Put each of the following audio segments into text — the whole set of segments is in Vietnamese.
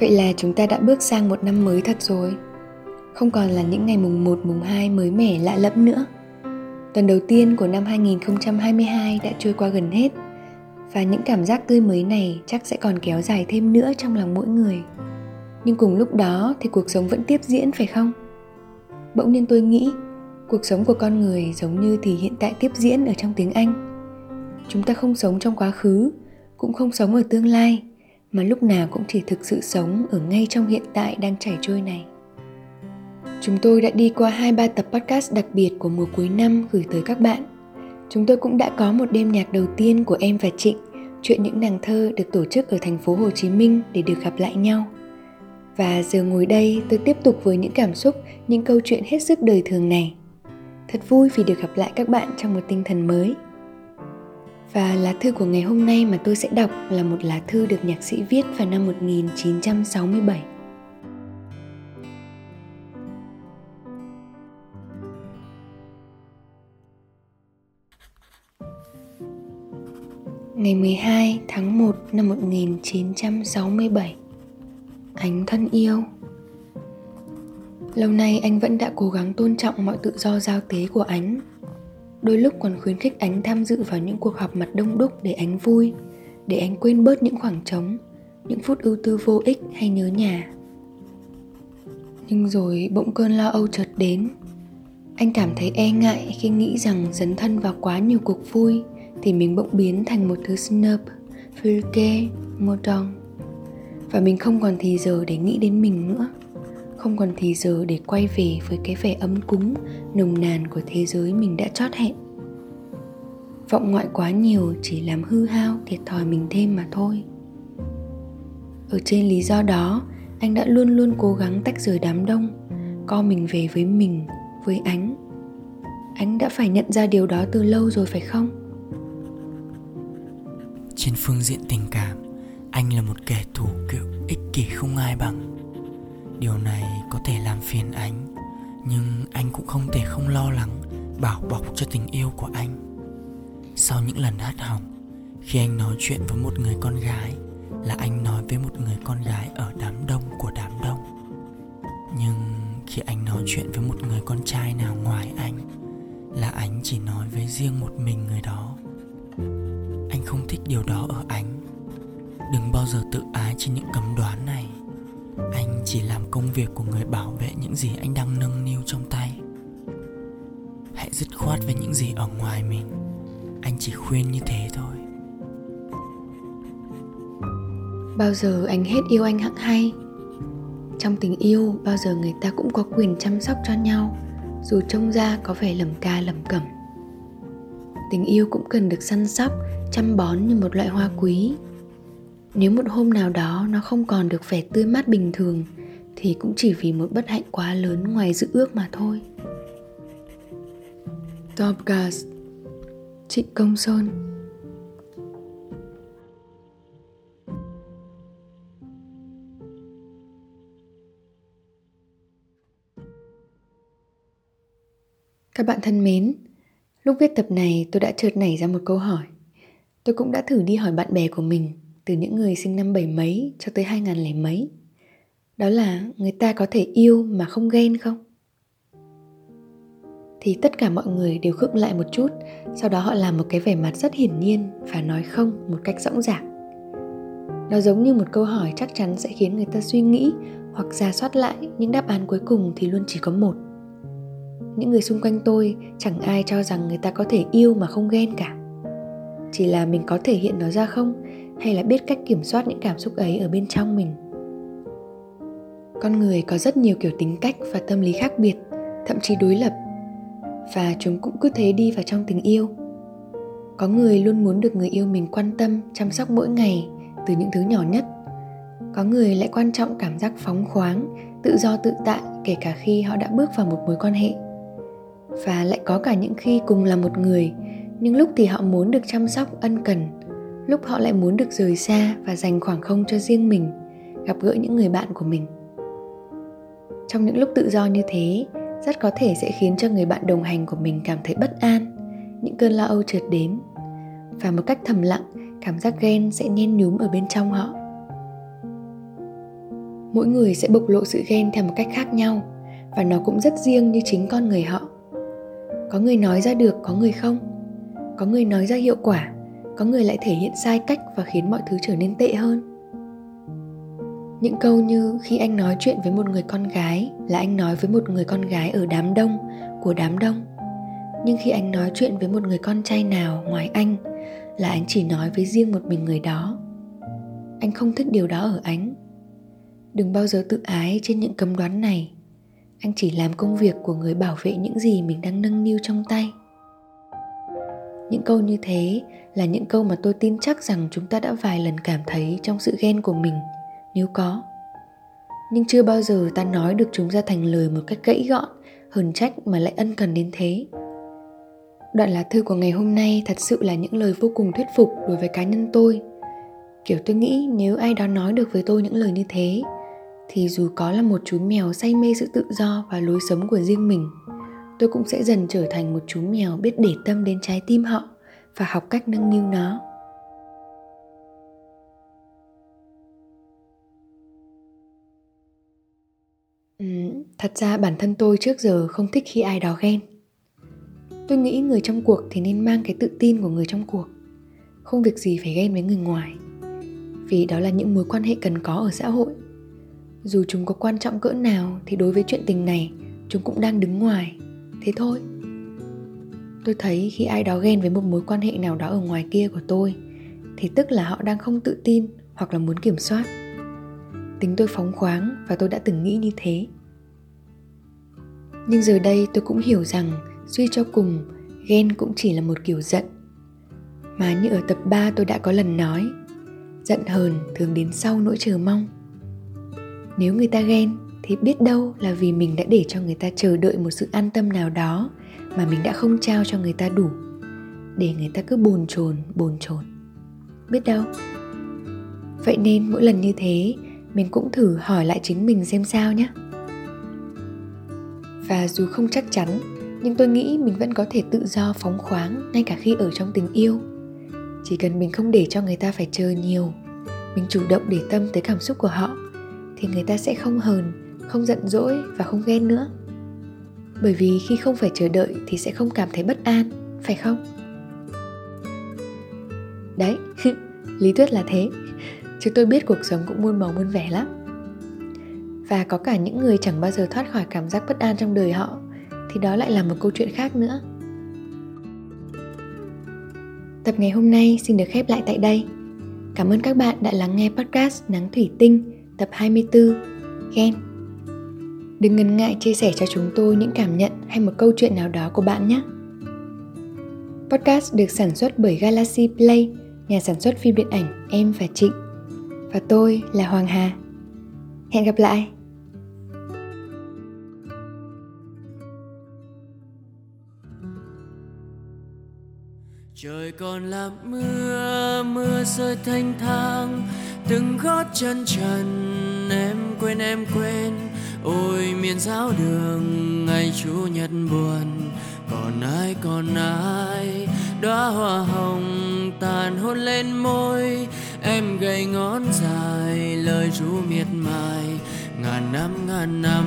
Vậy là chúng ta đã bước sang một năm mới thật rồi. Không còn là những ngày mùng 1, mùng 2 mới mẻ lạ lẫm nữa. Tuần đầu tiên của năm 2022 đã trôi qua gần hết và những cảm giác tươi mới này chắc sẽ còn kéo dài thêm nữa trong lòng mỗi người. Nhưng cùng lúc đó thì cuộc sống vẫn tiếp diễn phải không? Bỗng nhiên tôi nghĩ cuộc sống của con người giống như thì hiện tại tiếp diễn ở trong tiếng Anh. Chúng ta không sống trong quá khứ, cũng không sống ở tương lai mà lúc nào cũng chỉ thực sự sống ở ngay trong hiện tại đang chảy trôi này. Chúng tôi đã đi qua hai ba tập podcast đặc biệt của mùa cuối năm gửi tới các bạn. Chúng tôi cũng đã có một đêm nhạc đầu tiên của em và Trịnh, chuyện những nàng thơ được tổ chức ở thành phố Hồ Chí Minh để được gặp lại nhau. Và giờ ngồi đây tôi tiếp tục với những cảm xúc, những câu chuyện hết sức đời thường này. Thật vui vì được gặp lại các bạn trong một tinh thần mới. Và lá thư của ngày hôm nay mà tôi sẽ đọc là một lá thư được nhạc sĩ viết vào năm 1967. Ngày 12 tháng 1 năm 1967 ánh thân yêu Lâu nay anh vẫn đã cố gắng tôn trọng mọi tự do giao tế của ánh đôi lúc còn khuyến khích ánh tham dự vào những cuộc họp mặt đông đúc để ánh vui, để Ánh quên bớt những khoảng trống, những phút ưu tư vô ích hay nhớ nhà. Nhưng rồi bỗng cơn lo âu chợt đến. Anh cảm thấy e ngại khi nghĩ rằng dấn thân vào quá nhiều cuộc vui thì mình bỗng biến thành một thứ snob fulke motong và mình không còn thì giờ để nghĩ đến mình nữa không còn thì giờ để quay về với cái vẻ ấm cúng, nồng nàn của thế giới mình đã chót hẹn. Vọng ngoại quá nhiều chỉ làm hư hao thiệt thòi mình thêm mà thôi. Ở trên lý do đó, anh đã luôn luôn cố gắng tách rời đám đông, co mình về với mình, với ánh. Anh đã phải nhận ra điều đó từ lâu rồi phải không? Trên phương diện tình cảm, anh là một kẻ thù kiểu ích kỷ không ai bằng điều này có thể làm phiền anh, nhưng anh cũng không thể không lo lắng, bảo bọc cho tình yêu của anh. Sau những lần hát hỏng, khi anh nói chuyện với một người con gái, là anh nói với một người con gái ở đám đông của đám đông. Nhưng khi anh nói chuyện với một người con trai nào ngoài anh, là anh chỉ nói với riêng một mình người đó. Anh không thích điều đó ở anh. Đừng bao giờ tự ái trên những cấm đoán này công việc của người bảo vệ những gì anh đang nâng niu trong tay. Hãy dứt khoát về những gì ở ngoài mình. Anh chỉ khuyên như thế thôi. Bao giờ anh hết yêu anh hặng hay? Trong tình yêu, bao giờ người ta cũng có quyền chăm sóc cho nhau, dù trông ra có vẻ lầm ca lầm cẩm. Tình yêu cũng cần được săn sóc, chăm bón như một loại hoa quý. Nếu một hôm nào đó nó không còn được vẻ tươi mát bình thường thì cũng chỉ vì một bất hạnh quá lớn ngoài dự ước mà thôi Top Gas Trịnh Công Sơn Các bạn thân mến, lúc viết tập này tôi đã chợt nảy ra một câu hỏi. Tôi cũng đã thử đi hỏi bạn bè của mình từ những người sinh năm bảy mấy cho tới hai ngàn lẻ mấy. Đó là người ta có thể yêu mà không ghen không? Thì tất cả mọi người đều khựng lại một chút, sau đó họ làm một cái vẻ mặt rất hiển nhiên và nói không một cách rõng rạc. Nó giống như một câu hỏi chắc chắn sẽ khiến người ta suy nghĩ hoặc ra soát lại những đáp án cuối cùng thì luôn chỉ có một. Những người xung quanh tôi chẳng ai cho rằng người ta có thể yêu mà không ghen cả. Chỉ là mình có thể hiện nó ra không hay là biết cách kiểm soát những cảm xúc ấy ở bên trong mình con người có rất nhiều kiểu tính cách và tâm lý khác biệt, thậm chí đối lập. Và chúng cũng cứ thế đi vào trong tình yêu. Có người luôn muốn được người yêu mình quan tâm, chăm sóc mỗi ngày, từ những thứ nhỏ nhất. Có người lại quan trọng cảm giác phóng khoáng, tự do tự tại, kể cả khi họ đã bước vào một mối quan hệ. Và lại có cả những khi cùng là một người, nhưng lúc thì họ muốn được chăm sóc, ân cần. Lúc họ lại muốn được rời xa và dành khoảng không cho riêng mình, gặp gỡ những người bạn của mình trong những lúc tự do như thế, rất có thể sẽ khiến cho người bạn đồng hành của mình cảm thấy bất an, những cơn lo âu trượt đến. Và một cách thầm lặng, cảm giác ghen sẽ nhen nhúm ở bên trong họ. Mỗi người sẽ bộc lộ sự ghen theo một cách khác nhau, và nó cũng rất riêng như chính con người họ. Có người nói ra được, có người không? Có người nói ra hiệu quả, có người lại thể hiện sai cách và khiến mọi thứ trở nên tệ hơn những câu như khi anh nói chuyện với một người con gái là anh nói với một người con gái ở đám đông của đám đông. Nhưng khi anh nói chuyện với một người con trai nào ngoài anh là anh chỉ nói với riêng một mình người đó. Anh không thích điều đó ở ánh đừng bao giờ tự ái trên những cấm đoán này. Anh chỉ làm công việc của người bảo vệ những gì mình đang nâng niu trong tay. Những câu như thế là những câu mà tôi tin chắc rằng chúng ta đã vài lần cảm thấy trong sự ghen của mình nếu có. Nhưng chưa bao giờ ta nói được chúng ra thành lời một cách gãy gọn, hờn trách mà lại ân cần đến thế. Đoạn lá thư của ngày hôm nay thật sự là những lời vô cùng thuyết phục đối với cá nhân tôi. Kiểu tôi nghĩ nếu ai đó nói được với tôi những lời như thế, thì dù có là một chú mèo say mê sự tự do và lối sống của riêng mình, tôi cũng sẽ dần trở thành một chú mèo biết để tâm đến trái tim họ và học cách nâng niu nó. Ừ, thật ra bản thân tôi trước giờ không thích khi ai đó ghen. Tôi nghĩ người trong cuộc thì nên mang cái tự tin của người trong cuộc. Không việc gì phải ghen với người ngoài. Vì đó là những mối quan hệ cần có ở xã hội. Dù chúng có quan trọng cỡ nào thì đối với chuyện tình này chúng cũng đang đứng ngoài. Thế thôi. Tôi thấy khi ai đó ghen với một mối quan hệ nào đó ở ngoài kia của tôi thì tức là họ đang không tự tin hoặc là muốn kiểm soát tính tôi phóng khoáng và tôi đã từng nghĩ như thế. Nhưng giờ đây tôi cũng hiểu rằng suy cho cùng ghen cũng chỉ là một kiểu giận. Mà như ở tập 3 tôi đã có lần nói, giận hờn thường đến sau nỗi chờ mong. Nếu người ta ghen thì biết đâu là vì mình đã để cho người ta chờ đợi một sự an tâm nào đó mà mình đã không trao cho người ta đủ, để người ta cứ bồn chồn bồn chồn. Biết đâu? Vậy nên mỗi lần như thế mình cũng thử hỏi lại chính mình xem sao nhé. Và dù không chắc chắn, nhưng tôi nghĩ mình vẫn có thể tự do phóng khoáng ngay cả khi ở trong tình yêu. Chỉ cần mình không để cho người ta phải chờ nhiều, mình chủ động để tâm tới cảm xúc của họ, thì người ta sẽ không hờn, không giận dỗi và không ghen nữa. Bởi vì khi không phải chờ đợi thì sẽ không cảm thấy bất an, phải không? Đấy, lý thuyết là thế chứ tôi biết cuộc sống cũng muôn màu muôn vẻ lắm. Và có cả những người chẳng bao giờ thoát khỏi cảm giác bất an trong đời họ, thì đó lại là một câu chuyện khác nữa. Tập ngày hôm nay xin được khép lại tại đây. Cảm ơn các bạn đã lắng nghe podcast nắng thủy tinh, tập 24 ghen. Đừng ngần ngại chia sẻ cho chúng tôi những cảm nhận hay một câu chuyện nào đó của bạn nhé. Podcast được sản xuất bởi galaxy play, nhà sản xuất phim điện ảnh em và trịnh và tôi là hoàng hà. Hẹn gặp lại! Trời còn là mưa mưa rơi thanh thang, từng gót chân trần, em quên em quên. Ôi, miền giáo đường, ngày chủ nhật buồn, còn ai còn ai? Đóa hoa hồng tàn hôn lên môi em gầy ngón dài, lời ru miệt mài. Ngàn năm ngàn năm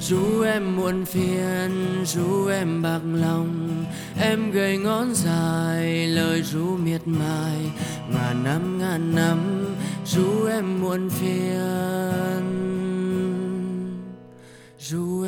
ru em muộn phiền ru em bạc lòng. Em gầy ngón dài, lời ru miệt mài. Ngàn năm ngàn năm ru em muộn phiền ru